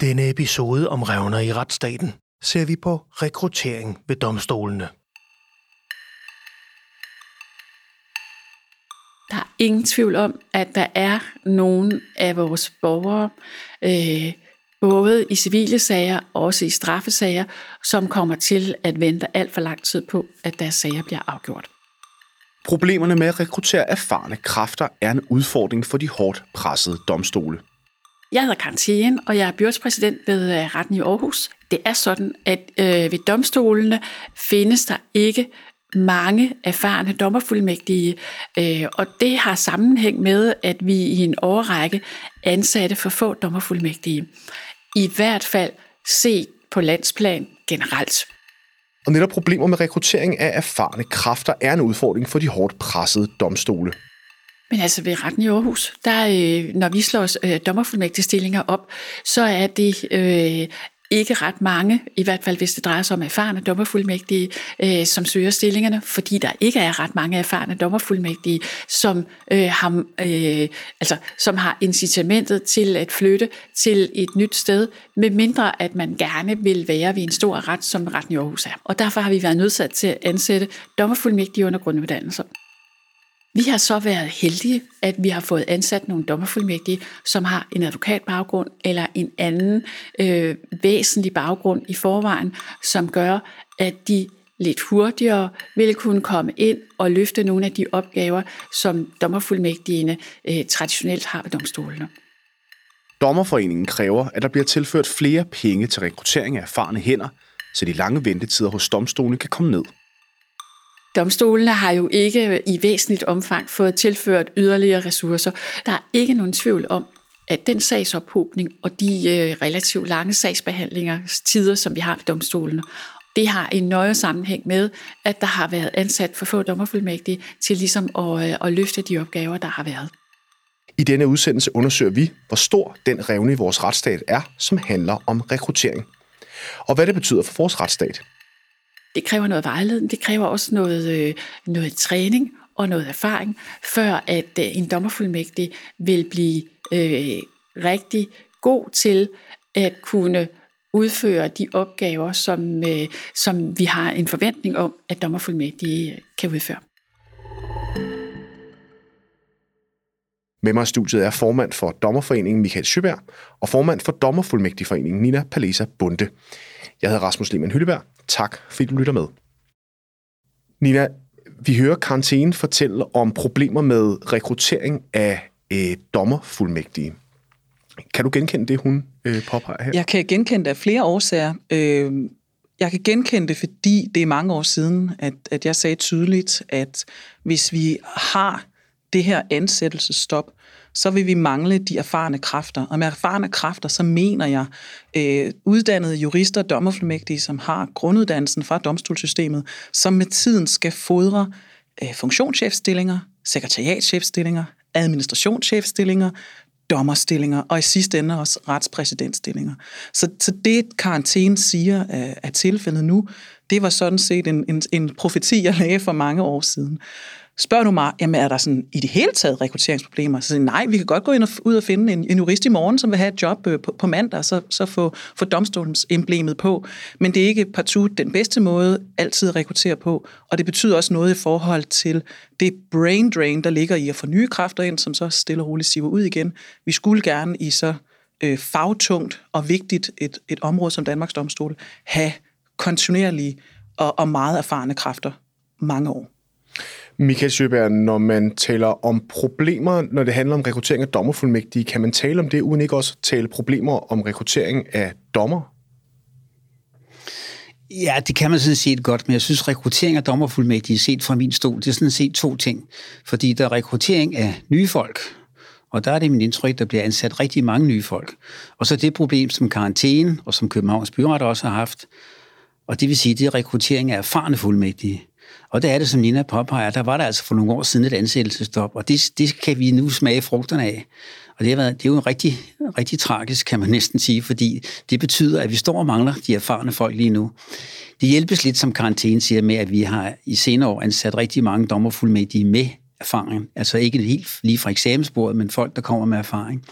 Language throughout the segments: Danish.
denne episode om revner i retsstaten ser vi på rekruttering ved domstolene. Der er ingen tvivl om, at der er nogle af vores borgere, øh, både i civile sager og også i straffesager, som kommer til at vente alt for lang tid på, at deres sager bliver afgjort. Problemerne med at rekruttere erfarne kræfter er en udfordring for de hårdt pressede domstole. Jeg hedder Karen Thien, og jeg er byrådspræsident ved øh, Retten i Aarhus. Det er sådan, at øh, ved domstolene findes der ikke mange erfarne dommerfuldmægtige, øh, og det har sammenhæng med, at vi i en årrække ansatte for få dommerfuldmægtige. I hvert fald set på landsplan generelt. Og netop problemer med rekruttering af erfarne kræfter er en udfordring for de hårdt pressede domstole. Men altså ved retten i Aarhus, der, øh, når vi slår øh, dommerfuldmægtigstillinger op, så er det øh, ikke ret mange, i hvert fald hvis det drejer sig om erfarne dommerfuldmægtige, øh, som søger stillingerne, fordi der ikke er ret mange erfarne dommerfuldmægtige, som, øh, har, øh, altså, som har incitamentet til at flytte til et nyt sted, med mindre at man gerne vil være ved en stor ret, som retten i Aarhus er. Og derfor har vi været nødsat til at ansætte dommerfuldmægtige under grunduddannelser. Vi har så været heldige, at vi har fået ansat nogle dommerfuldmægtige, som har en advokatbaggrund eller en anden øh, væsentlig baggrund i forvejen, som gør, at de lidt hurtigere vil kunne komme ind og løfte nogle af de opgaver, som dommerfuldmægtigene øh, traditionelt har ved domstolene. Dommerforeningen kræver, at der bliver tilført flere penge til rekruttering af erfarne hænder, så de lange ventetider hos domstolene kan komme ned. Domstolene har jo ikke i væsentligt omfang fået tilført yderligere ressourcer. Der er ikke nogen tvivl om, at den sagsophobning og de øh, relativt lange sagsbehandlinger, tider, som vi har ved domstolene, det har en nøje sammenhæng med, at der har været ansat for få dommerfuldmægtige til ligesom at, øh, at løfte de opgaver, der har været. I denne udsendelse undersøger vi, hvor stor den revne i vores retsstat er, som handler om rekruttering. Og hvad det betyder for vores retsstat. Det kræver noget vejledning, det kræver også noget, øh, noget træning og noget erfaring, før at øh, en dommerfuldmægtig vil blive øh, rigtig god til at kunne udføre de opgaver, som, øh, som vi har en forventning om, at dommerfuldmægtige kan udføre. Med mig i studiet er formand for Dommerforeningen Michael Søberg og formand for Dommerfuldmægtigforeningen Nina Palesa Bunde. Jeg hedder Rasmus Lehmann Hylleberg. Tak, fordi du lytter med. Nina, vi hører karantæne fortælle om problemer med rekruttering af øh, dommerfuldmægtige. Kan du genkende det, hun øh, påpeger her? Jeg kan genkende det af flere årsager. Øh, jeg kan genkende det, fordi det er mange år siden, at, at jeg sagde tydeligt, at hvis vi har det her ansættelsestop, så vil vi mangle de erfarne kræfter. Og med erfarne kræfter, så mener jeg øh, uddannede jurister og dommerfuldmægtige, som har grunduddannelsen fra domstolssystemet, som med tiden skal fodre øh, funktionschefstillinger, sekretariatschefstillinger, administrationschefstillinger, dommerstillinger og i sidste ende også retspræsidentstillinger. Så, så det, karantæne siger øh, er, tilfældet nu, det var sådan set en, en, en profeti, jeg lagde for mange år siden. Spørger du mig, jamen er der sådan i det hele taget rekrutteringsproblemer? Så siger nej, vi kan godt gå ind og, ud og finde en, en jurist i morgen, som vil have et job øh, på, på mandag, så, så få, få domstolens emblemet på. Men det er ikke partout den bedste måde altid at rekruttere på, og det betyder også noget i forhold til det brain drain, der ligger i at få nye kræfter ind, som så stille og roligt siver ud igen. Vi skulle gerne i så øh, fagtungt og vigtigt et, et område som Danmarks Domstol have kontinuerlige og, og meget erfarne kræfter mange år. Michael Sjøberg, når man taler om problemer, når det handler om rekruttering af dommerfuldmægtige, kan man tale om det, uden ikke også tale problemer om rekruttering af dommer? Ja, det kan man sådan set godt, men jeg synes, rekruttering af dommerfuldmægtige set fra min stol, det er sådan set to ting. Fordi der er rekruttering af nye folk, og der er det min indtryk, der bliver ansat rigtig mange nye folk. Og så det problem, som karantæne, og som Københavns Byret også har haft, og det vil sige, det er rekruttering af erfarne fuldmægtige. Og det er det, som Nina påpeger, der var der altså for nogle år siden et ansættelsestop, og det, det kan vi nu smage frugterne af. Og det, har været, det er jo rigtig, rigtig tragisk, kan man næsten sige, fordi det betyder, at vi står og mangler de erfarne folk lige nu. Det hjælpes lidt, som karantæne siger, med, at vi har i senere år ansat rigtig mange dommerfuldmægtige med erfaring. Altså ikke helt lige fra eksamensbordet, men folk, der kommer med erfaring.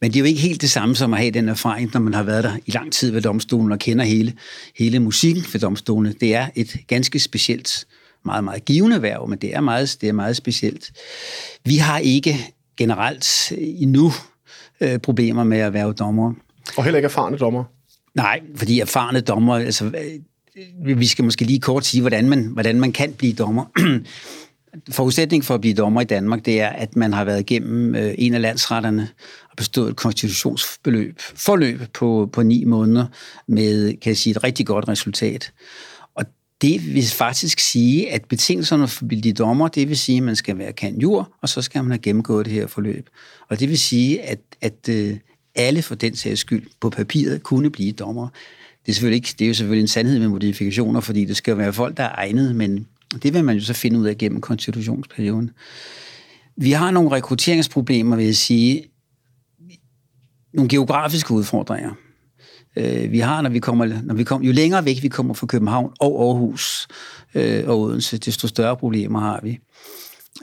Men det er jo ikke helt det samme som at have den erfaring, når man har været der i lang tid ved domstolen og kender hele, hele musikken ved domstolen. Det er et ganske specielt, meget, meget givende værv, men det er meget, det er meget specielt. Vi har ikke generelt endnu øh, problemer med at være dommer. Og heller ikke erfarne dommer? Nej, fordi erfarne dommer, altså, øh, vi skal måske lige kort sige, hvordan man, hvordan man kan blive dommer. Forudsætning for at blive dommer i Danmark, det er, at man har været igennem øh, en af landsretterne og bestået et konstitutionsbeløb, forløb på, på ni måneder med, kan jeg sige, et rigtig godt resultat. Det vil faktisk sige, at betingelserne for at blive dommer, det vil sige, at man skal være kan jur, og så skal man have gennemgået det her forløb. Og det vil sige, at, at øh, alle for den sags skyld på papiret kunne blive dommer. Det er, selvfølgelig ikke, det er jo selvfølgelig en sandhed med modifikationer, fordi det skal være folk, der er egnet, men det vil man jo så finde ud af gennem konstitutionsperioden. Vi har nogle rekrutteringsproblemer, vil jeg sige, nogle geografiske udfordringer. Øh, vi har, når vi kommer, når vi kommer, jo længere væk vi kommer fra København og Aarhus øh, og Odense, desto større problemer har vi.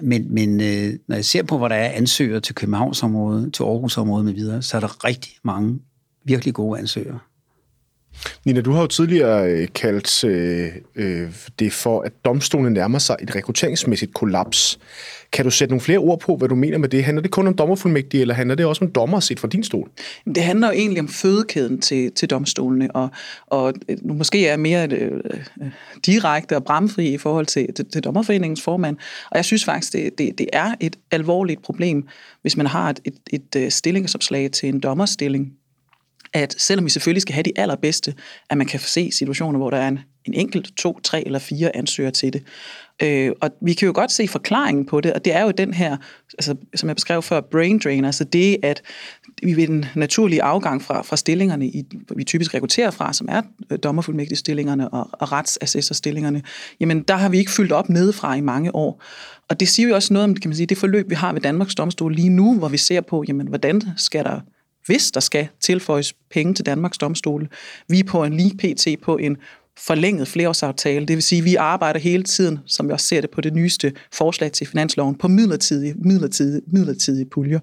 Men, men øh, når jeg ser på, hvor der er ansøgere til Københavnsområdet, til Aarhusområdet med videre, så er der rigtig mange virkelig gode ansøgere. Nina, du har jo tidligere øh, kaldt øh, øh, det for, at domstolen nærmer sig et rekrutteringsmæssigt kollaps. Kan du sætte nogle flere ord på, hvad du mener med det? Handler det kun om dommerfuldmægtige, eller handler det også om dommer set fra din stol? Det handler jo egentlig om fødekæden til, til domstolene, og, og øh, nu måske er mere øh, øh, direkte og bramfri i forhold til, til, til dommerforeningens formand. Og jeg synes faktisk, det, det, det er et alvorligt problem, hvis man har et, et, et stillingsopslag til en dommerstilling, at selvom vi selvfølgelig skal have de allerbedste, at man kan se situationer, hvor der er en, en enkelt, to, tre eller fire ansøgere til det. Øh, og vi kan jo godt se forklaringen på det, og det er jo den her, altså, som jeg beskrev før, brain drain, altså det, at vi ved den naturlige afgang fra, fra stillingerne, i, vi typisk rekrutterer fra, som er øh, dommerfuldmægtigstillingerne stillingerne og, og retsassessorstillingerne, jamen der har vi ikke fyldt op nedefra i mange år. Og det siger jo også noget om kan man sige, det forløb, vi har ved Danmarks Domstol lige nu, hvor vi ser på, jamen, hvordan skal der hvis der skal tilføjes penge til Danmarks domstole. Vi er på en lige pt. på en forlænget flereårsaftale. Det vil sige, at vi arbejder hele tiden, som jeg også ser det på det nyeste forslag til finansloven, på midlertidige, midlertidige, midlertidige puljer.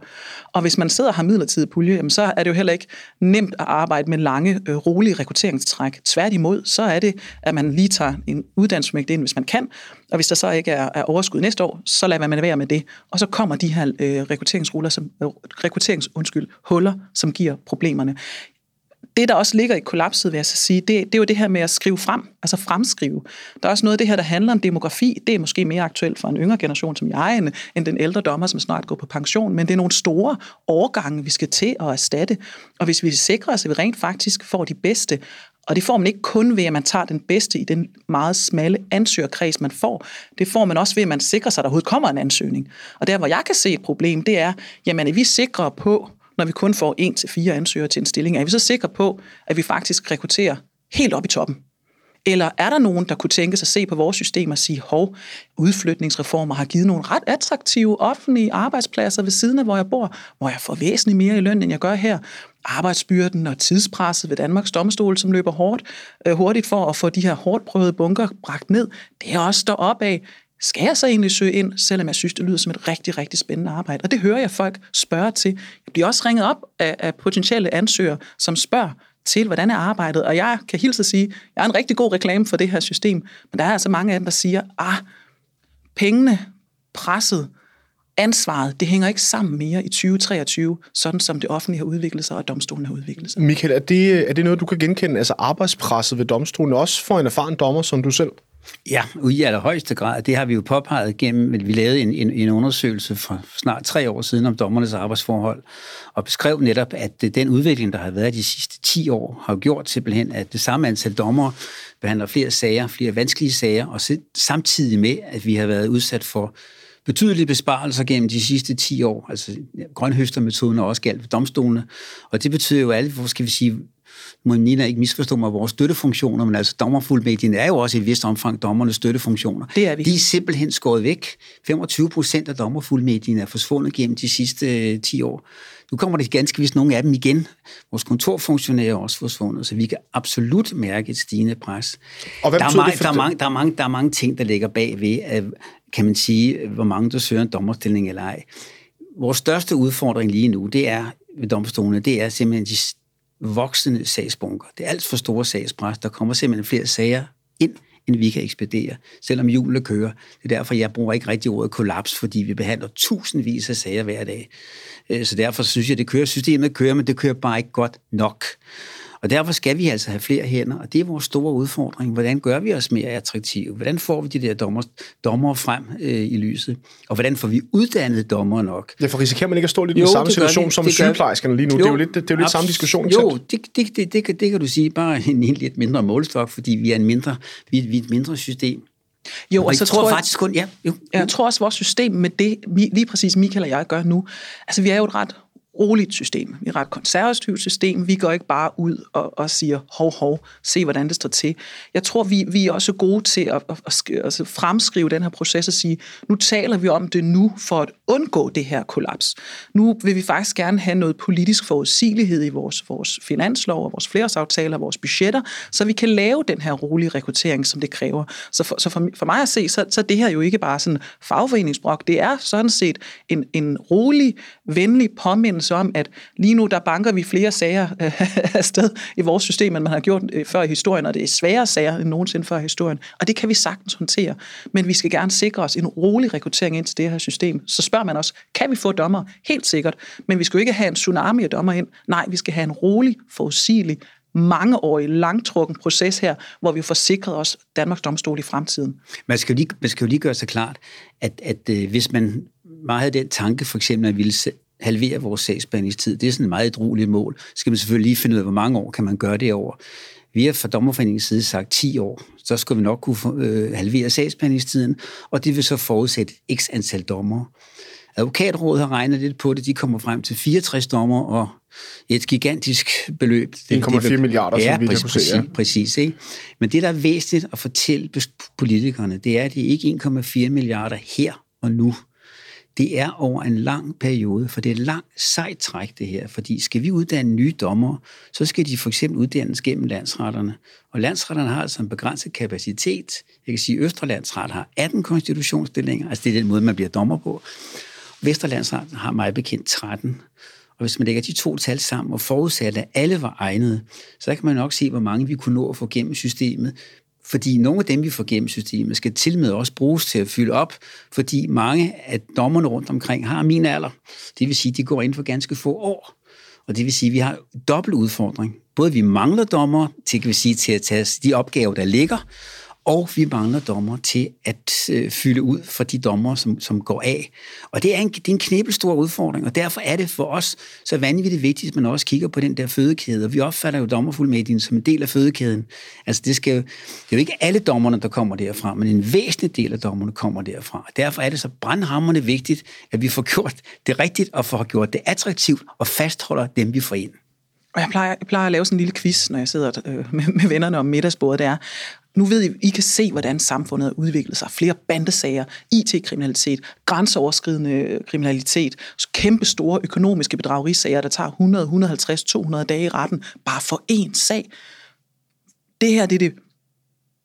Og hvis man sidder og har midlertidige puljer, jamen, så er det jo heller ikke nemt at arbejde med lange, øh, rolige rekrutteringstræk. Tværtimod, så er det, at man lige tager en uddannelsesmægde ind, hvis man kan, og hvis der så ikke er, er overskud næste år, så lader man være med det. Og så kommer de her øh, rekrutteringsruller, som, øh, rekrutterings, undskyld, huller, som giver problemerne det, der også ligger i kollapset, vil jeg så sige, det, det er jo det her med at skrive frem, altså fremskrive. Der er også noget af det her, der handler om demografi. Det er måske mere aktuelt for en yngre generation som jeg, end, end den ældre dommer, som snart går på pension. Men det er nogle store årgange, vi skal til at erstatte. Og hvis vi sikrer os, at vi rent faktisk får de bedste, og det får man ikke kun ved, at man tager den bedste i den meget smalle ansøgerkreds, man får. Det får man også ved, at man sikrer sig, at der overhovedet kommer en ansøgning. Og der, hvor jeg kan se et problem, det er, jamen, at vi sikrer på, når vi kun får en til fire ansøgere til en stilling? Er vi så sikre på, at vi faktisk rekrutterer helt op i toppen? Eller er der nogen, der kunne tænke sig at se på vores system og sige, hov, udflytningsreformer har givet nogle ret attraktive offentlige arbejdspladser ved siden af, hvor jeg bor, hvor jeg får væsentligt mere i løn, end jeg gør her. Arbejdsbyrden og tidspresset ved Danmarks domstol, som løber hårdt, øh, hurtigt for at få de her hårdt prøvede bunker bragt ned, det er også op af skal jeg så egentlig søge ind, selvom jeg synes, det lyder som et rigtig, rigtig spændende arbejde? Og det hører jeg folk spørge til. Jeg bliver også ringet op af, af potentielle ansøgere, som spørger til, hvordan er arbejdet? Og jeg kan hilse at sige, jeg er en rigtig god reklame for det her system, men der er altså mange af dem, der siger, ah, pengene, presset, ansvaret, det hænger ikke sammen mere i 2023, sådan som det offentlige har udviklet sig, og domstolen har udviklet sig. Michael, er det, er det noget, du kan genkende, altså arbejdspresset ved domstolen, også for en erfaren dommer som du selv? Ja, i allerhøjeste grad. Det har vi jo påpeget gennem, at vi lavede en, en, en undersøgelse for snart tre år siden om dommernes arbejdsforhold, og beskrev netop, at den udvikling, der har været de sidste 10 år, har gjort simpelthen, at det samme antal dommer behandler flere sager, flere vanskelige sager, og samtidig med, at vi har været udsat for betydelige besparelser gennem de sidste 10 år. Altså grønhøstermetoden er også galt ved domstolene, og det betyder jo alle, hvor skal vi sige, må Nina ikke misforstå mig, vores støttefunktioner, men altså dommerfuldmægtigene er jo også i et vist omfang dommernes støttefunktioner. Det er vi. De er simpelthen skåret væk. 25 procent af dommerfuldmægtigene er forsvundet gennem de sidste 10 øh, år. Nu kommer der ganske vist nogle af dem igen. Vores kontorfunktionærer er også forsvundet, så vi kan absolut mærke et stigende pres. Og hvad der, er betyder mange, det for der, er mange, der, er mange, der er mange ting, der ligger bag ved, at, kan man sige, hvor mange der søger en dommerstilling eller ej. Vores største udfordring lige nu, det er ved domstolene, det er simpelthen de voksende sagsbunker. Det er alt for store sagspres. Der kommer simpelthen flere sager ind, end vi kan ekspedere, selvom hjulene kører. Det er derfor, jeg bruger ikke rigtig ordet kollaps, fordi vi behandler tusindvis af sager hver dag. Øh, så derfor synes jeg, det kører. Systemet kører, men det kører bare ikke godt nok. Og derfor skal vi altså have flere hænder, og det er vores store udfordring. Hvordan gør vi os mere attraktive? Hvordan får vi de der dommer, dommer frem øh, i lyset? Og hvordan får vi uddannet dommer nok? Ja, for risikerer man ikke at stå lidt i Jo, den samme situation vi. som sygeplejerskerne lige nu? det er jo lidt, det er jo lidt samme diskussion, Jo, det, det, det, det, kan, det kan du sige. Bare en, en lidt mindre målstok, fordi vi er, en mindre, vi, er- vi er et mindre system. Jo, Og og så tror, tror jeg, faktisk kun... Ja, jo, jeg tror også, at vores system med det, lige præcis Michael og jeg gør nu, altså vi er jo et ret roligt system. Vi er et ret konservativt system. Vi går ikke bare ud og, og siger, hov, hov, se hvordan det står til. Jeg tror, vi, vi er også gode til at, at, at, at fremskrive den her proces og sige, nu taler vi om det nu for at undgå det her kollaps. Nu vil vi faktisk gerne have noget politisk forudsigelighed i vores, vores finanslov og vores flerårsaftaler og vores budgetter, så vi kan lave den her rolige rekruttering, som det kræver. Så for, så for, for mig at se, så, så det her jo ikke bare sådan fagforeningsbrok. Det er sådan set en, en rolig, venlig påmindelse om, at lige nu der banker vi flere sager øh, afsted i vores system, end man har gjort øh, før i historien, og det er sværere sager end nogensinde før i historien. Og det kan vi sagtens håndtere. Men vi skal gerne sikre os en rolig rekruttering ind til det her system. Så spørger man os, kan vi få dommer? Helt sikkert. Men vi skal jo ikke have en tsunami af dommer ind. Nej, vi skal have en rolig, forudsigelig, mangeårig, langtrukken proces her, hvor vi får sikret os Danmarks domstol i fremtiden. Man skal jo lige, man skal jo lige gøre sig klart, at, at øh, hvis man meget havde den tanke, for eksempel at ville halvere vores sagsbehandlingstid, det er sådan et meget edrueligt mål, så skal man selvfølgelig lige finde ud af, hvor mange år kan man gøre det over. Vi har fra Dommerforeningens side sagt 10 år, så skal vi nok kunne øh, halvere sagsbehandlingstiden, og det vil så forudsætte x antal dommer. Advokatrådet har regnet lidt på det, de kommer frem til 64 dommer og et gigantisk beløb. Det- 1,4 det- milliarder, som ja, vi kan præcis, se, ja. præcis, præcis. Ikke? Men det, der er væsentligt at fortælle politikerne, det er, at det er ikke 1,4 milliarder her og nu. Det er over en lang periode, for det er et langt sejt træk, det her. Fordi skal vi uddanne nye dommer, så skal de for eksempel uddannes gennem landsretterne. Og landsretterne har altså en begrænset kapacitet. Jeg kan sige, at Østrelandsret har 18 konstitutionsstillinger, altså det er den måde, man bliver dommer på. Vesterlandsret har mig bekendt 13. Og hvis man lægger de to tal sammen og forudsætter, at alle var egnede, så kan man nok se, hvor mange vi kunne nå at få gennem systemet. Fordi nogle af dem, vi får gennem systemet, skal til med også bruges til at fylde op, fordi mange af dommerne rundt omkring har min alder. Det vil sige, at de går ind for ganske få år. Og det vil sige, at vi har dobbelt udfordring. Både vi mangler dommer til, kan vi sige, til at tage de opgaver, der ligger, og vi mangler dommer til at øh, fylde ud for de dommer, som, som går af. Og det er en, det er en knæbelstor udfordring, og derfor er det for os så vanvittigt vigtigt, at man også kigger på den der fødekæde. Og vi opfatter jo dommerfuldmægtigen som en del af fødekæden. Altså det, skal jo, det er jo ikke alle dommerne, der kommer derfra, men en væsentlig del af dommerne kommer derfra. Derfor er det så brandhammerne vigtigt, at vi får gjort det rigtigt, og får gjort det attraktivt, og fastholder dem, vi får ind. Og jeg plejer, jeg plejer at lave sådan en lille quiz, når jeg sidder øh, med, med vennerne om middagsbordet. Det er, nu ved I, I kan se, hvordan samfundet har udviklet sig. Flere bandesager, IT-kriminalitet, grænseoverskridende øh, kriminalitet, kæmpe store økonomiske bedragerisager, der tager 100, 150, 200 dage i retten, bare for én sag. Det her det er det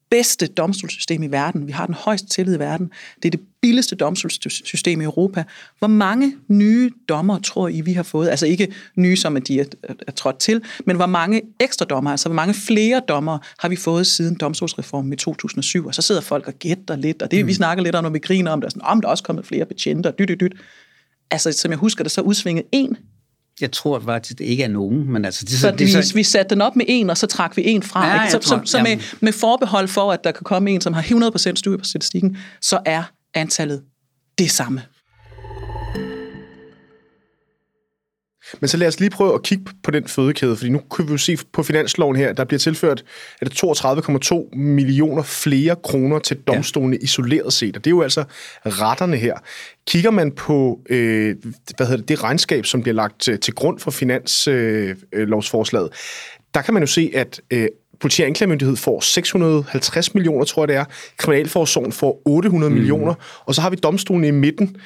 bedste domstolssystem i verden. Vi har den højeste tillid i verden. Det er det billigste domstolssystem i Europa. Hvor mange nye dommer tror I, vi har fået? Altså ikke nye, som at de er, er trådt til, men hvor mange ekstra dommer, altså hvor mange flere dommer har vi fået siden domstolsreformen i 2007? Og så sidder folk og gætter lidt, og det mm. vi snakker lidt om, når vi griner om det, er sådan, om der er også kommet flere betjenter, dyt, dyt, dyt. Altså, som jeg husker det, så udsvinget en Jeg tror faktisk, det ikke er nogen, men altså... Det, så, det, vi, så, vi satte den op med en, og så trak vi en fra. Ja, ikke? Så, tror- så, så med, med forbehold for, at der kan komme en, som har 100% styr på statistikken, så er antallet det samme. Men så lad os lige prøve at kigge på den fødekæde, fordi nu kan vi jo se på finansloven her, der bliver tilført er det 32,2 millioner flere kroner til domstolene ja. isoleret set, og det er jo altså retterne her. Kigger man på øh, hvad hedder det, det regnskab, som bliver lagt til, til grund for finanslovsforslaget, øh, der kan man jo se, at øh, politi- og anklagemyndighed får 650 millioner, tror jeg det er. Kriminalforsorgen får 800 mm. millioner. Og så har vi domstolen i midten,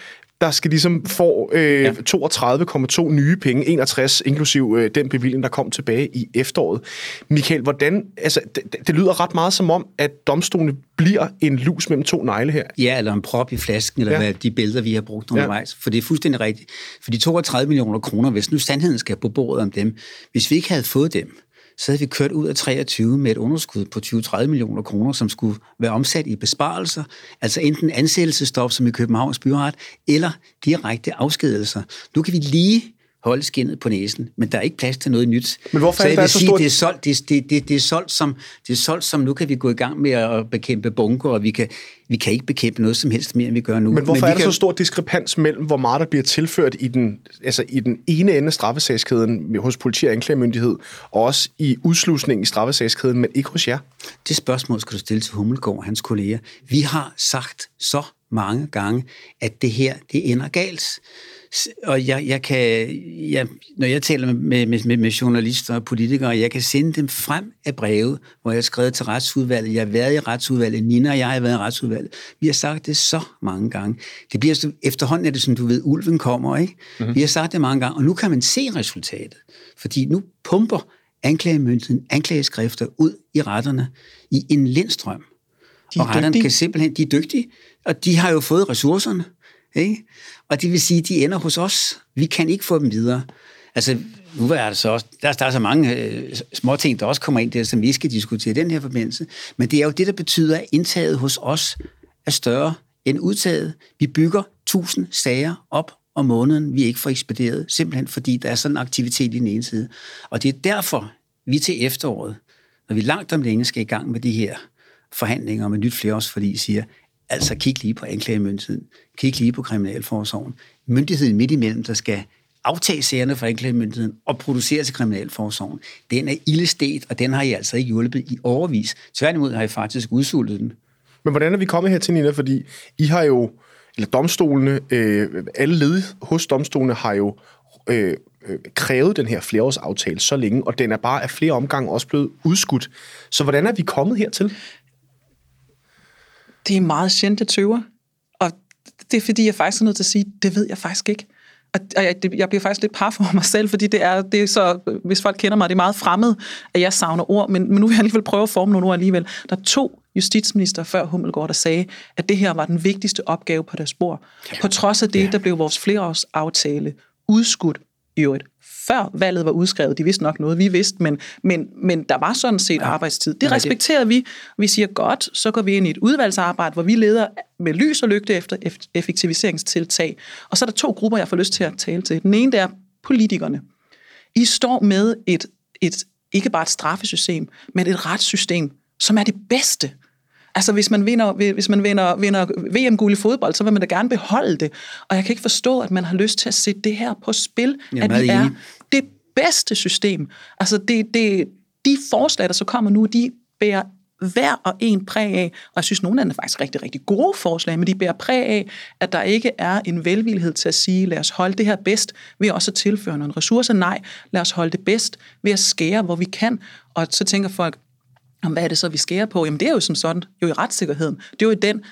der skal ligesom få øh, ja. 32,2 nye penge, 61 inklusiv øh, den bevilling, der kom tilbage i efteråret. Michael, hvordan, altså, det, det lyder ret meget som om, at domstolene bliver en lus mellem to negle her. Ja, eller en prop i flasken, eller ja. hvad de billeder, vi har brugt undervejs. Ja. For det er fuldstændig rigtigt. For de 32 millioner kroner, hvis nu sandheden skal på bordet om dem, hvis vi ikke havde fået dem, så havde vi kørt ud af 23 med et underskud på 20-30 millioner kroner, som skulle være omsat i besparelser, altså enten ansættelsestop som i Københavns Byret, eller direkte afskedelser. Nu kan vi lige holde skinnet på næsen, men der er ikke plads til noget nyt. Men hvorfor så jeg vil så sige, det er, solgt, det, det, det, det, er solgt som, det er solgt som, nu kan vi gå i gang med at bekæmpe bunker, og vi kan, vi kan ikke bekæmpe noget som helst mere, end vi gør nu. Men hvorfor men er der kan... så stor diskrepans mellem, hvor meget der bliver tilført i den, altså i den ene ende af straffesagskæden hos politi og anklagemyndighed, og også i udslusning i straffesagskæden, men ikke hos jer? Det spørgsmål skal du stille til Hummelgaard og hans kolleger. Vi har sagt så mange gange, at det her, det ender galt og jeg, jeg kan, jeg, når jeg taler med, med, med, journalister og politikere, jeg kan sende dem frem af breve, hvor jeg har skrevet til retsudvalget. Jeg har været i retsudvalget. Nina og jeg har været i retsudvalget. Vi har sagt det så mange gange. Det bliver efterhånden er det som du ved, ulven kommer, ikke? Mm-hmm. Vi har sagt det mange gange, og nu kan man se resultatet. Fordi nu pumper anklagemyndigheden anklageskrifter ud i retterne i en lindstrøm. og retterne kan simpelthen, de er dygtige, og de har jo fået ressourcerne. Ikke? Og det vil sige, at de ender hos os. Vi kan ikke få dem videre. Altså, nu er der så også, der, der er så mange øh, små ting, der også kommer ind der, som vi skal diskutere i den her forbindelse. Men det er jo det, der betyder, at indtaget hos os er større end udtaget. Vi bygger tusind sager op om måneden, vi ikke får ekspederet, simpelthen fordi der er sådan en aktivitet i den ene side. Og det er derfor, vi til efteråret, når vi langt om længe skal i gang med de her forhandlinger om et nyt flereårsforlig, siger, Altså kig lige på anklagemyndigheden, kig lige på kriminalforsorgen. Myndigheden midt imellem, der skal aftage sagerne fra anklagemyndigheden og producere til kriminalforsorgen, den er ildestet, og den har I altså ikke hjulpet i overvis. Tværtimod har I faktisk udsultet den. Men hvordan er vi kommet her til, Nina? Fordi I har jo, eller domstolene, øh, alle led hos domstolene har jo øh, øh, krævet den her flereårsaftale så længe, og den er bare af flere omgange også blevet udskudt. Så hvordan er vi kommet hertil? Det er meget sjældent, jeg tøver. Og det er fordi, jeg faktisk er nødt til at sige, det ved jeg faktisk ikke. Og jeg, jeg bliver faktisk lidt par for mig selv, fordi det er, det er så, hvis folk kender mig, det er meget fremmed, at jeg savner ord, men, men nu vil jeg alligevel prøve at forme nogle ord alligevel. Der er to justitsminister før Hummelgaard, der sagde, at det her var den vigtigste opgave på deres bord. På trods af det, der blev vores flereårsaftale udskudt i øvrigt før valget var udskrevet. De vidste nok noget, vi vidste, men, men, men der var sådan set ja. arbejdstid. Det respekterer vi. Vi siger godt, så går vi ind i et udvalgsarbejde, hvor vi leder med lys og lygte efter effektiviseringstiltag. Og så er der to grupper, jeg får lyst til at tale til. Den ene, der er politikerne. I står med et, et ikke bare et straffesystem, men et retssystem, som er det bedste Altså, hvis man vinder, hvis man vinder, vinder VM-guld i fodbold, så vil man da gerne beholde det. Og jeg kan ikke forstå, at man har lyst til at sætte det her på spil, Jamen, at vi er det bedste system. Altså, det, det, de forslag, der så kommer nu, de bærer hver og en præg af, og jeg synes, nogle af dem er faktisk rigtig, rigtig gode forslag, men de bærer præg af, at der ikke er en velvillighed til at sige, lad os holde det her bedst ved også at tilføre nogle ressourcer. Nej, lad os holde det bedst ved at skære, hvor vi kan. Og så tænker folk, hvad er det så, vi skærer på? Jamen det er jo som sådan, jo i retssikkerheden. Det er jo i den,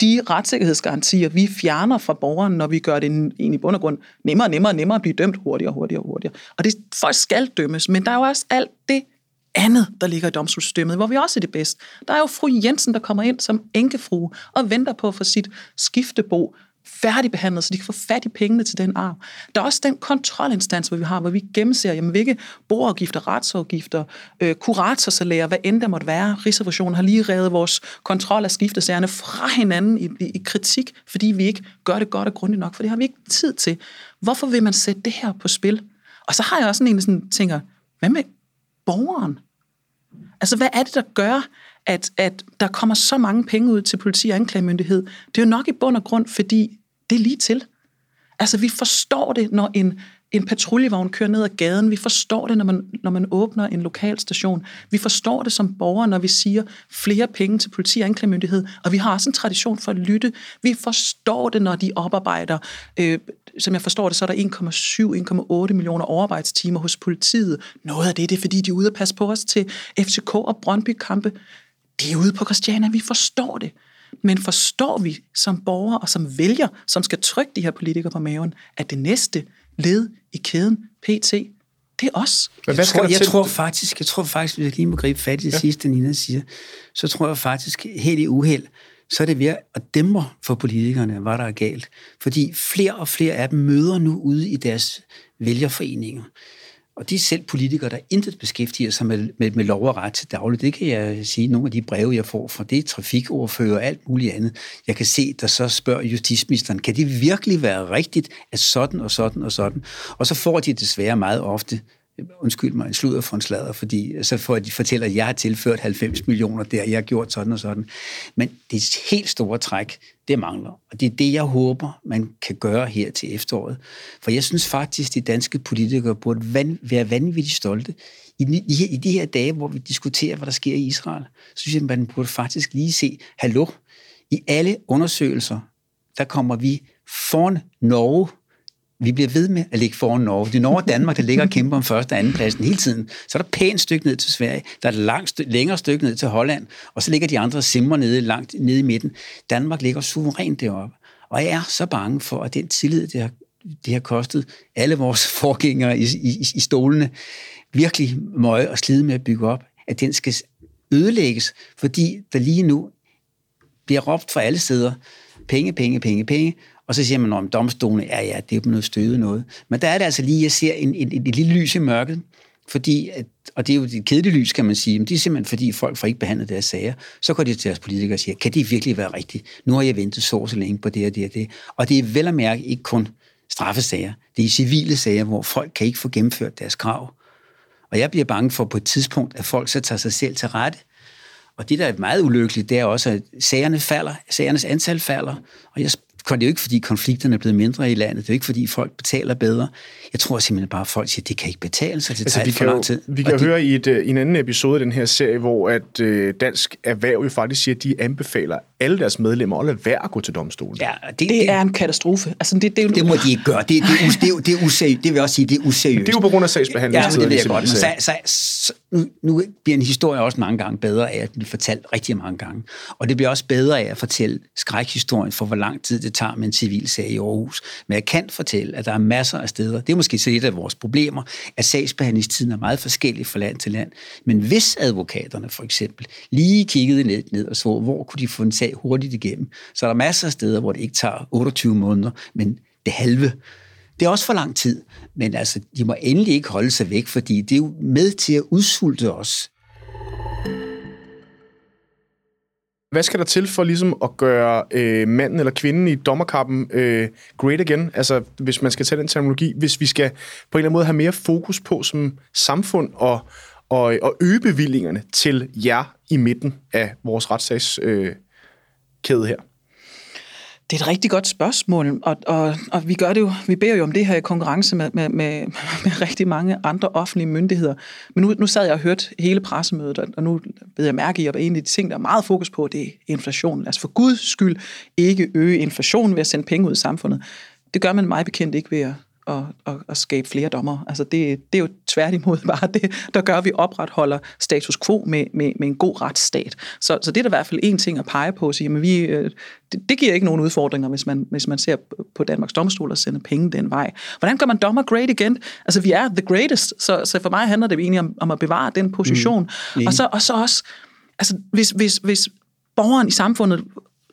de retssikkerhedsgarantier, vi fjerner fra borgeren, når vi gør det egentlig i bund og grund nemmere og nemmere og nemmere at blive dømt hurtigere og hurtigere og hurtigere. Og det, folk skal dømmes, men der er jo også alt det andet, der ligger i domstolssystemet, hvor vi også er det bedste. Der er jo fru Jensen, der kommer ind som enkefrue og venter på at få sit skiftebo færdigbehandlet, så de kan få fat i pengene til den arv. Der er også den kontrolinstans, hvor vi har, hvor vi gennemser, jamen, hvilke boafgifter, retsafgifter, øh, kuratorsalærer, hvad end der måtte være. Rigsrevisionen har lige reddet vores kontrol af skiftesagerne fra hinanden i, i, i kritik, fordi vi ikke gør det godt og grundigt nok, for det har vi ikke tid til. Hvorfor vil man sætte det her på spil? Og så har jeg også sådan en, der sådan tænker, hvad med borgeren? Altså, hvad er det, der gør, at, at der kommer så mange penge ud til politi og anklagemyndighed? Det er jo nok i bund og grund, fordi det er lige til. Altså, vi forstår det, når en, en patruljevogn kører ned ad gaden. Vi forstår det, når man, når man åbner en lokal station. Vi forstår det som borgere, når vi siger flere penge til politi og anklagemyndighed. Og vi har også en tradition for at lytte. Vi forstår det, når de oparbejder. Øh, som jeg forstår det, så er der 1,7-1,8 millioner overarbejdstimer hos politiet. Noget af det, det er, fordi de er ude at passe på os til FCK og Brøndby-kampe. Det er ude på Christiania, vi forstår det. Men forstår vi som borgere og som vælger, som skal trykke de her politikere på maven, at det næste led i kæden PT, det er os. Men hvad skal jeg, tror, jeg tror faktisk, jeg tror faktisk, hvis jeg lige må gribe fat i det ja. sidste, Nina siger, så tror jeg faktisk helt i uheld, så er det ved at dæmre for politikerne, hvad der er galt. Fordi flere og flere af dem møder nu ude i deres vælgerforeninger. Og de er selv politikere, der intet beskæftiger sig med, med, med lov og ret til dagligt. Det kan jeg sige, nogle af de breve, jeg får fra det, trafikordfører og alt muligt andet. Jeg kan se, der så spørger justitsministeren, kan det virkelig være rigtigt, at sådan og sådan og sådan? Og så får de desværre meget ofte undskyld mig, en sludder for en sladder, fordi så får de fortæller, at jeg har tilført 90 millioner der, jeg har gjort sådan og sådan. Men det helt store træk, det mangler. Og det er det, jeg håber, man kan gøre her til efteråret. For jeg synes faktisk, de danske politikere burde van, være vanvittigt stolte. I i, I de her dage, hvor vi diskuterer, hvad der sker i Israel, så synes jeg, man burde faktisk lige se, hallo, i alle undersøgelser, der kommer vi foran Norge, vi bliver ved med at ligge foran Norge. Det er Norge og Danmark, der ligger og kæmper om første og anden pladsen hele tiden. Så er der pænt stykke ned til Sverige, der er et langt længere stykke ned til Holland, og så ligger de andre simmer nede, langt nede i midten. Danmark ligger suverænt deroppe. Og jeg er så bange for, at den tillid, det har, det har kostet alle vores forgængere i, i, i stolene, virkelig møje og slide med at bygge op, at den skal ødelægges, fordi der lige nu bliver råbt fra alle steder, penge, penge, penge, penge, og så siger man, om domstolene, ja, ja, det er noget støde noget. Men der er det altså lige, jeg ser en, en, en, et lille lys i mørket, fordi, at, og det er jo et kedeligt lys, kan man sige, men det er simpelthen fordi folk får ikke behandlet deres sager. Så går de til deres politikere og siger, kan det virkelig være rigtigt? Nu har jeg ventet så så længe på det og det og det. Og det er vel at mærke ikke kun straffesager. Det er civile sager, hvor folk kan ikke få gennemført deres krav. Og jeg bliver bange for på et tidspunkt, at folk så tager sig selv til rette. Og det, der er meget ulykkeligt, det er også, at sagerne falder, sagernes antal falder. Og jeg det er jo ikke, fordi konflikterne er blevet mindre i landet. Det er jo ikke, fordi folk betaler bedre. Jeg tror simpelthen bare, at folk siger, at det kan ikke betale sig. Det altså, tager vi for lang tid. Vi kan de... høre i, et, øh, i en anden episode af den her serie, hvor at øh, Dansk Erhverv jo faktisk siger, at de anbefaler alle deres medlemmer at lade være at gå til domstolen. Ja, det, det, det er en katastrofe. Altså, det, det, det må de ikke gøre. Det, det, det, det, det, er useriøst. det vil jeg også sige, det er useriøst. Det er jo på grund af sagsbehandlingstiden. Ja, det ved jeg godt. Men så, så, så, nu, nu bliver en historie også mange gange bedre af at blive fortalt rigtig mange gange. Og det bliver også bedre af at fortælle skrækhistorien for, hvor lang tid det tager med en civil sag i Aarhus. Men jeg kan fortælle, at der er masser af steder. Det er måske så et af vores problemer, at sagsbehandlingstiden er meget forskellig fra land til land. Men hvis advokaterne for eksempel lige kiggede ned, ned og så, hvor kunne de få en sag hurtigt igennem, så er der masser af steder, hvor det ikke tager 28 måneder, men det halve. Det er også for lang tid, men altså, de må endelig ikke holde sig væk, fordi det er jo med til at udsulte os. Hvad skal der til for ligesom at gøre øh, manden eller kvinden i dommerkappen øh, great again? Altså, hvis man skal tage den terminologi, hvis vi skal på en eller anden måde have mere fokus på som samfund og, og, og øge bevillingerne til jer i midten af vores retssagskæde øh, her. Det er et rigtig godt spørgsmål, og, og, og vi gør det jo, vi beder jo om det her i konkurrence med, med, med, med rigtig mange andre offentlige myndigheder. Men nu, nu sad jeg og hørte hele pressemødet, og nu ved jeg mærke, at en af de ting, der er meget fokus på, det er inflation. Lad os for guds skyld ikke øge inflationen ved at sende penge ud i samfundet. Det gør man meget bekendt ikke ved at, at, at, at skabe flere dommer. Altså det, det er jo tværtimod bare det, der gør, at vi opretholder status quo med, med, med en god retsstat. Så, så det er der i hvert fald en ting at pege på, at sige, at vi, øh, det, det giver ikke nogen udfordringer, hvis man, hvis man ser på Danmarks domstol og sender penge den vej. Hvordan gør man dommer great igen? Altså vi er the greatest, så, så for mig handler det egentlig om, om at bevare den position. Mm. Og, så, og så også, altså hvis, hvis, hvis borgeren i samfundet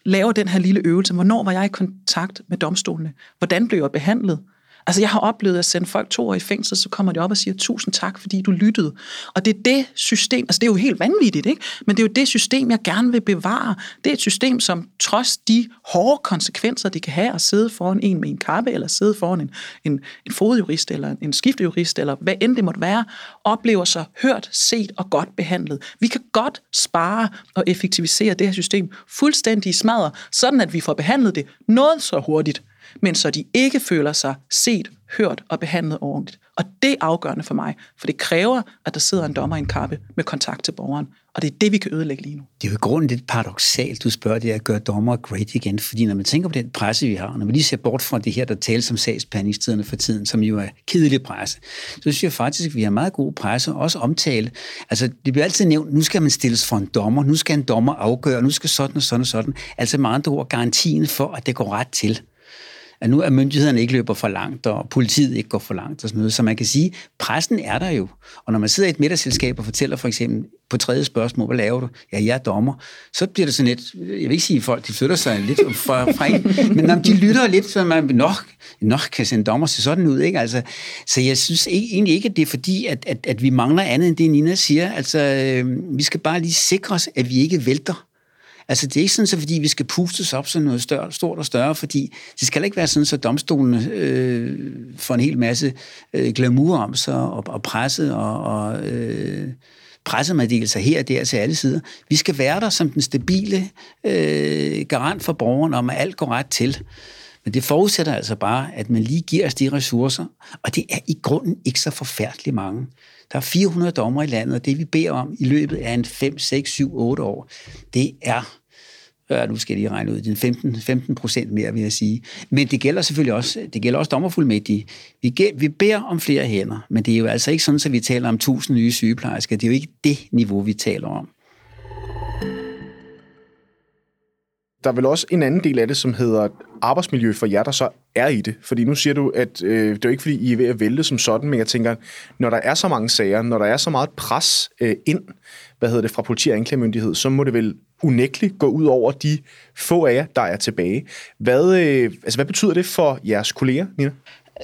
laver den her lille øvelse, hvornår var jeg i kontakt med domstolene? Hvordan blev jeg behandlet? Altså, jeg har oplevet at sende folk to år i fængsel, så kommer de op og siger, tusind tak, fordi du lyttede. Og det er det system, altså det er jo helt vanvittigt, ikke? Men det er jo det system, jeg gerne vil bevare. Det er et system, som trods de hårde konsekvenser, det kan have at sidde foran en med en kappe, eller sidde foran en, en, en fodjurist, eller en skiftejurist, eller hvad end det måtte være, oplever sig hørt, set og godt behandlet. Vi kan godt spare og effektivisere det her system fuldstændig i smadre, sådan at vi får behandlet det noget så hurtigt, men så de ikke føler sig set, hørt og behandlet ordentligt. Og det er afgørende for mig, for det kræver, at der sidder en dommer i en kappe med kontakt til borgeren. Og det er det, vi kan ødelægge lige nu. Det er jo i grunden lidt paradoxalt, du spørger det at gøre dommer great igen, fordi når man tænker på den presse, vi har, når man lige ser bort fra det her, der tales om sagsbehandlingstiderne for tiden, som jo er kedelig presse, så synes jeg faktisk, at vi har meget god presse, også omtale. Altså, det bliver altid nævnt, nu skal man stilles for en dommer, nu skal en dommer afgøre, nu skal sådan og sådan og sådan. Altså med andre ord garantien for, at det går ret til at nu er myndighederne ikke løber for langt, og politiet ikke går for langt og sådan noget. Så man kan sige, pressen er der jo. Og når man sidder i et middagsselskab og fortæller for eksempel på tredje spørgsmål, hvad laver du? Ja, jeg er dommer. Så bliver det sådan lidt, jeg vil ikke sige, at folk de flytter sig lidt fra, fra en, men når de lytter lidt, så man nok, nok kan sende dommer se sådan ud. Ikke? Altså, så jeg synes ikke, egentlig ikke, at det er fordi, at, at, at vi mangler andet end det, Nina siger. Altså, øh, vi skal bare lige sikre os, at vi ikke vælter Altså, det er ikke sådan, så fordi vi skal pustes op sådan noget større, stort og større, fordi det skal ikke være sådan, så domstolene øh, får en hel masse øh, glamour om sig og, og presse og, og øh, pressemeddelelser her og der til alle sider. Vi skal være der som den stabile øh, garant for borgeren om, at alt går ret til. Men det forudsætter altså bare, at man lige giver os de ressourcer, og det er i grunden ikke så forfærdeligt mange. Der er 400 dommer i landet, og det vi beder om i løbet af en 5, 6, 7, 8 år, det er øh, nu skal jeg lige regne ud, den 15, 15 procent mere, vil jeg sige. Men det gælder selvfølgelig også, det gælder også dommerfuldmægtige. Vi, vi beder om flere hænder, men det er jo altså ikke sådan, at vi taler om 1000 nye sygeplejersker. Det er jo ikke det niveau, vi taler om. Der er vel også en anden del af det, som hedder arbejdsmiljø for jer, der så er i det. Fordi nu siger du, at øh, det er jo ikke, fordi I er ved at vælte som sådan, men jeg tænker, når der er så mange sager, når der er så meget pres øh, ind, hvad hedder det, fra politi og anklagemyndighed, så må det vel unægteligt gå ud over de få af jer, der er tilbage. Hvad, øh, altså, hvad betyder det for jeres kolleger, Nina?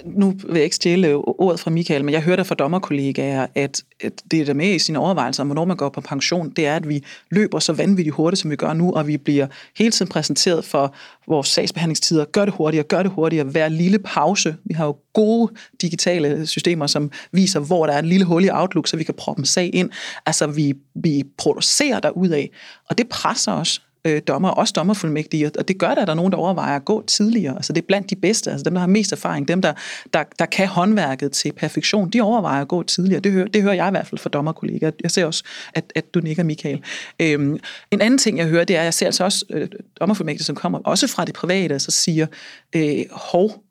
Nu vil jeg ikke stjæle ordet fra Michael, men jeg hørte fra dommerkollegaer, at, at det der med i sine overvejelser om, hvornår man går på pension, det er, at vi løber så vanvittigt hurtigt, som vi gør nu, og vi bliver hele tiden præsenteret for vores sagsbehandlingstider. Gør det hurtigere, gør det hurtigere, hver lille pause. Vi har jo gode digitale systemer, som viser, hvor der er en lille hul i Outlook, så vi kan proppe en sag ind. Altså, vi, vi producerer af, og det presser os øh, dommer, også dommerfuldmægtige, og det gør der, at der er nogen, der overvejer at gå tidligere. Altså det er blandt de bedste, altså dem, der har mest erfaring, dem, der, der, der kan håndværket til perfektion, de overvejer at gå tidligere. Det hører, det hører jeg i hvert fald fra dommerkollegaer. Jeg ser også, at, at du nikker, Michael. Øhm, en anden ting, jeg hører, det er, at jeg ser altså også øh, dommerfuldmægtige, som kommer også fra det private, og så siger, øh, hov,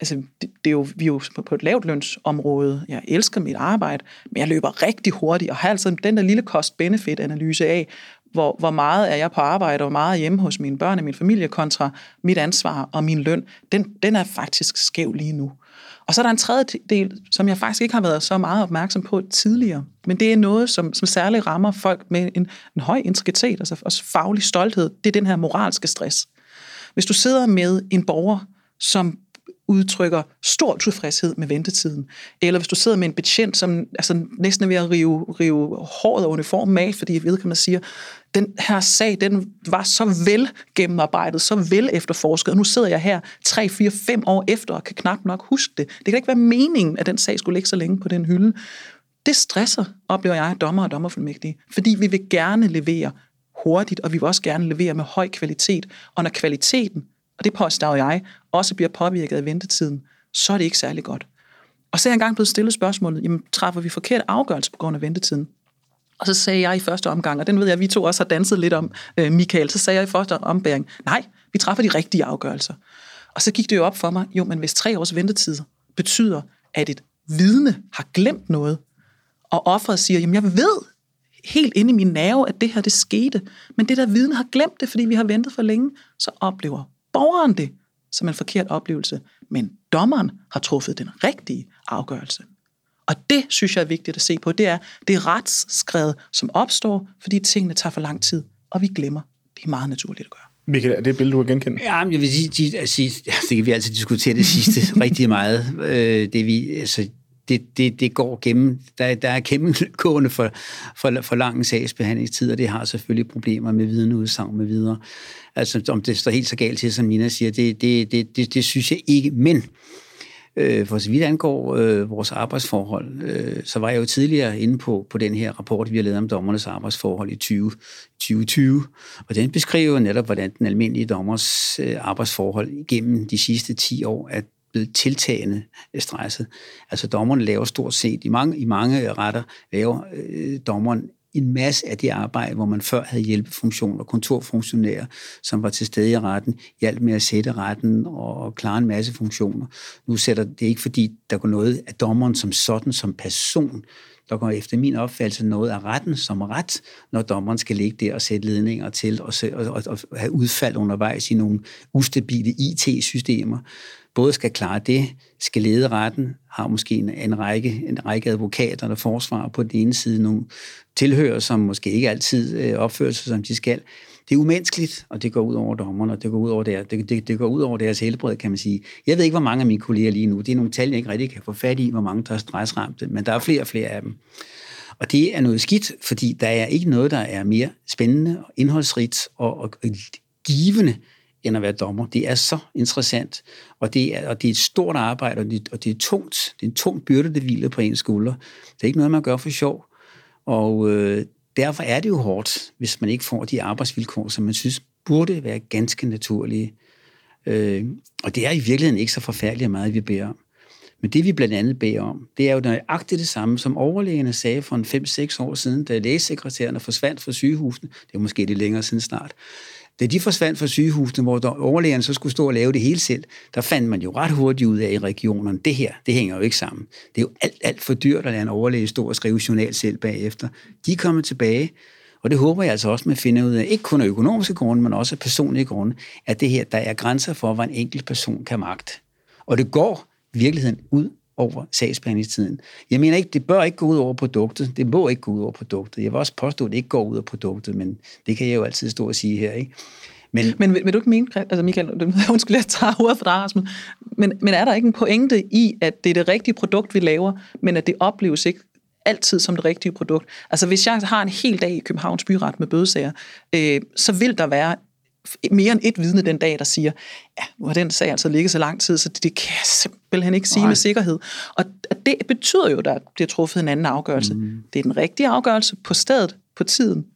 altså, det, det er jo, vi er jo på et lavt lønsområde. Jeg elsker mit arbejde, men jeg løber rigtig hurtigt, og har altså den der lille cost-benefit-analyse af, hvor, hvor meget er jeg på arbejde, og hvor meget er hjemme hos mine børn og min familie kontra mit ansvar og min løn, den, den er faktisk skæv lige nu. Og så er der en tredje del, som jeg faktisk ikke har været så meget opmærksom på tidligere, men det er noget, som, som særligt rammer folk med en, en høj integritet, altså også faglig stolthed, det er den her moralske stress. Hvis du sidder med en borger, som udtrykker stor tilfredshed med ventetiden. Eller hvis du sidder med en betjent, som altså, næsten er ved at rive, rive håret og uniformen af, fordi vedkommende siger, den her sag, den var så vel gennemarbejdet, så vel efterforsket, og nu sidder jeg her 3, 4, 5 år efter og kan knap nok huske det. Det kan ikke være meningen, at den sag skulle ligge så længe på den hylde. Det stresser, oplever jeg, dommer og dommerfuldmægtige, fordi vi vil gerne levere hurtigt, og vi vil også gerne levere med høj kvalitet. Og når kvaliteten og det påstår jeg, også bliver påvirket af ventetiden, så er det ikke særlig godt. Og så er jeg engang blevet stillet spørgsmålet, jamen træffer vi forkert afgørelse på grund af ventetiden? Og så sagde jeg i første omgang, og den ved jeg, at vi to også har danset lidt om, øh, Michael, så sagde jeg i første ombæring, nej, vi træffer de rigtige afgørelser. Og så gik det jo op for mig, jo, men hvis tre års ventetid betyder, at et vidne har glemt noget, og offeret siger, jamen jeg ved helt inde i min nerve, at det her det skete, men det der vidne har glemt det, fordi vi har ventet for længe, så oplever borgeren det som en forkert oplevelse, men dommeren har truffet den rigtige afgørelse. Og det synes jeg er vigtigt at se på. Det er det retsskred, som opstår, fordi tingene tager for lang tid, og vi glemmer. Det er meget naturligt at gøre. Michael, er det et billede, du kan genkende? Ja, men jeg vil sige, sige det kan vi altid diskutere det sidste rigtig meget. Øh, det, vi, altså, det, det, det går gennem, der, der er gennemgående for, for, for lang sagsbehandlingstid, og det har selvfølgelig problemer med vidneudsagn med videre. Altså, om det står helt så galt til, som Nina siger, det, det, det, det, det synes jeg ikke. Men øh, for så vidt angår øh, vores arbejdsforhold, øh, så var jeg jo tidligere inde på, på den her rapport, vi har lavet om dommernes arbejdsforhold i 20, 2020, og den beskriver netop, hvordan den almindelige dommers øh, arbejdsforhold gennem de sidste 10 år er blevet tiltagende stresset. Altså dommerne laver stort set, i mange, i mange retter laver øh, dommeren en masse af det arbejde, hvor man før havde hjælpefunktioner, kontorfunktionærer, som var til stede i retten, hjalp med at sætte retten og klare en masse funktioner. Nu sætter det ikke, fordi der går noget af dommeren som sådan, som person, der går efter min opfattelse noget af retten som ret, når dommeren skal ligge der og sætte ledninger til og, og, og, og have udfald undervejs i nogle ustabile IT-systemer. Både skal klare det, skal lede retten, har måske en, en, række, en række advokater, der forsvarer på den ene side nogle tilhører, som måske ikke altid øh, opfører sig, som de skal. Det er umenneskeligt, og det går ud over dommerne, og det går ud over, der, det, det, det går ud over deres helbred, kan man sige. Jeg ved ikke, hvor mange af mine kolleger lige nu, det er nogle tal, jeg ikke rigtig kan få fat i, hvor mange der er stressramte, men der er flere og flere af dem. Og det er noget skidt, fordi der er ikke noget, der er mere spændende, og indholdsrigt og, og givende, end at være dommer. Det er så interessant, og det er, og det er et stort arbejde, og det, og det er tungt. Det er en tung byrde, det hviler på ens skuldre. Det er ikke noget, man gør for sjov. Og øh, derfor er det jo hårdt, hvis man ikke får de arbejdsvilkår, som man synes burde være ganske naturlige. Øh, og det er i virkeligheden ikke så forfærdeligt meget, vi beder om. Men det vi blandt andet beder om, det er jo nøjagtigt det samme, som overlægerne sagde for en 5-6 år siden, da lægesekretærerne forsvandt fra sygehusene. Det er måske lidt længere siden snart. Da de forsvandt fra sygehusene, hvor overlægerne så skulle stå og lave det hele selv, der fandt man jo ret hurtigt ud af i regionerne, det her, det hænger jo ikke sammen. Det er jo alt, alt for dyrt at lade en overlæge stå og skrive journal selv bagefter. De kommer tilbage, og det håber jeg altså også, man finder ud af, ikke kun af økonomiske grunde, men også af personlige grunde, at det her, der er grænser for, hvad en enkelt person kan magte. Og det går virkeligheden ud over sagsbehandlingstiden. Jeg mener ikke, det bør ikke gå ud over produktet. Det må ikke gå ud over produktet. Jeg vil også påstå, at det ikke går ud over produktet, men det kan jeg jo altid stå og sige her. Ikke? Men, men vil, vil du ikke mene, altså Michael, undskyld, jeg tager ordet for dig, Rasmus, men, men er der ikke en pointe i, at det er det rigtige produkt, vi laver, men at det opleves ikke altid som det rigtige produkt. Altså hvis jeg har en hel dag i Københavns Byret med bødesager, øh, så vil der være mere end et vidne den dag, der siger, ja, nu har den sag altså ligget så lang tid, så det, det kan jeg simpelthen ikke sige Nej. med sikkerhed. Og det betyder jo, at der bliver truffet en anden afgørelse. Mm. Det er den rigtige afgørelse på stedet, på tiden,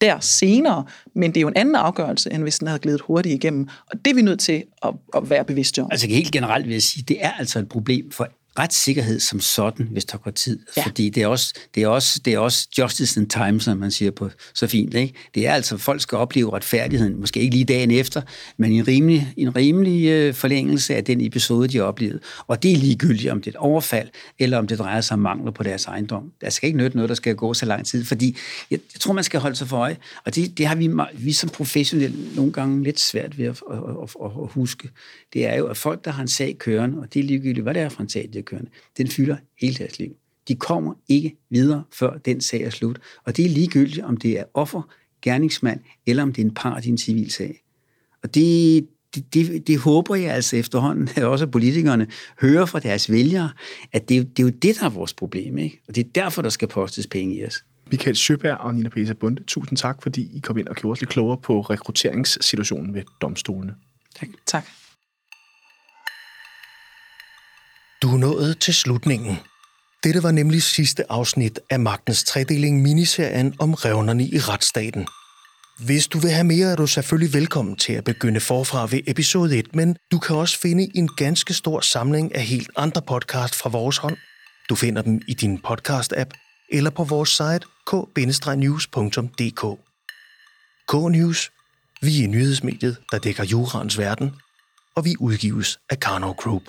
der senere, men det er jo en anden afgørelse, end hvis den havde glædet hurtigt igennem. Og det er vi nødt til at, at være bevidste om. Altså helt generelt vil jeg sige, det er altså et problem for retssikkerhed som sådan, hvis der går tid. Ja. Fordi det er, også, det, er også, det er også justice in time, som man siger på så fint. Ikke? Det er altså, folk skal opleve retfærdigheden, måske ikke lige dagen efter, men en rimelig, en rimelig øh, forlængelse af den episode, de har oplevet. Og det er ligegyldigt, om det er et overfald, eller om det drejer sig om mangler på deres ejendom. Der skal ikke nytte noget, der skal gå så lang tid, fordi jeg, jeg tror, man skal holde sig for øje, og det, det har vi, vi som professionelle nogle gange lidt svært ved at, at, at, at, at huske. Det er jo, at folk, der har en sag kørende, og det er ligegyldigt, hvad det er for en sag, kørende, den fylder hele deres liv. De kommer ikke videre, før den sag er slut. Og det er ligegyldigt, om det er offer, gerningsmand, eller om det er en part i en civil sag. Og det, det, det, det håber jeg altså efterhånden, at også politikerne hører fra deres vælgere, at det, det er jo det, der er vores problem. Ikke? Og det er derfor, der skal postes penge i os. Michael Søberg og Nina Pesa Bunde, tusind tak, fordi I kom ind og gjorde os lidt klogere på rekrutteringssituationen ved domstolene. Tak. tak. Du er nået til slutningen. Dette var nemlig sidste afsnit af Magtens Tredeling miniserien om revnerne i retsstaten. Hvis du vil have mere, er du selvfølgelig velkommen til at begynde forfra ved episode 1, men du kan også finde en ganske stor samling af helt andre podcast fra vores hånd. Du finder dem i din podcast-app eller på vores site k-news.dk. K-News. Vi er nyhedsmediet, der dækker jurans verden, og vi udgives af Karnov Group.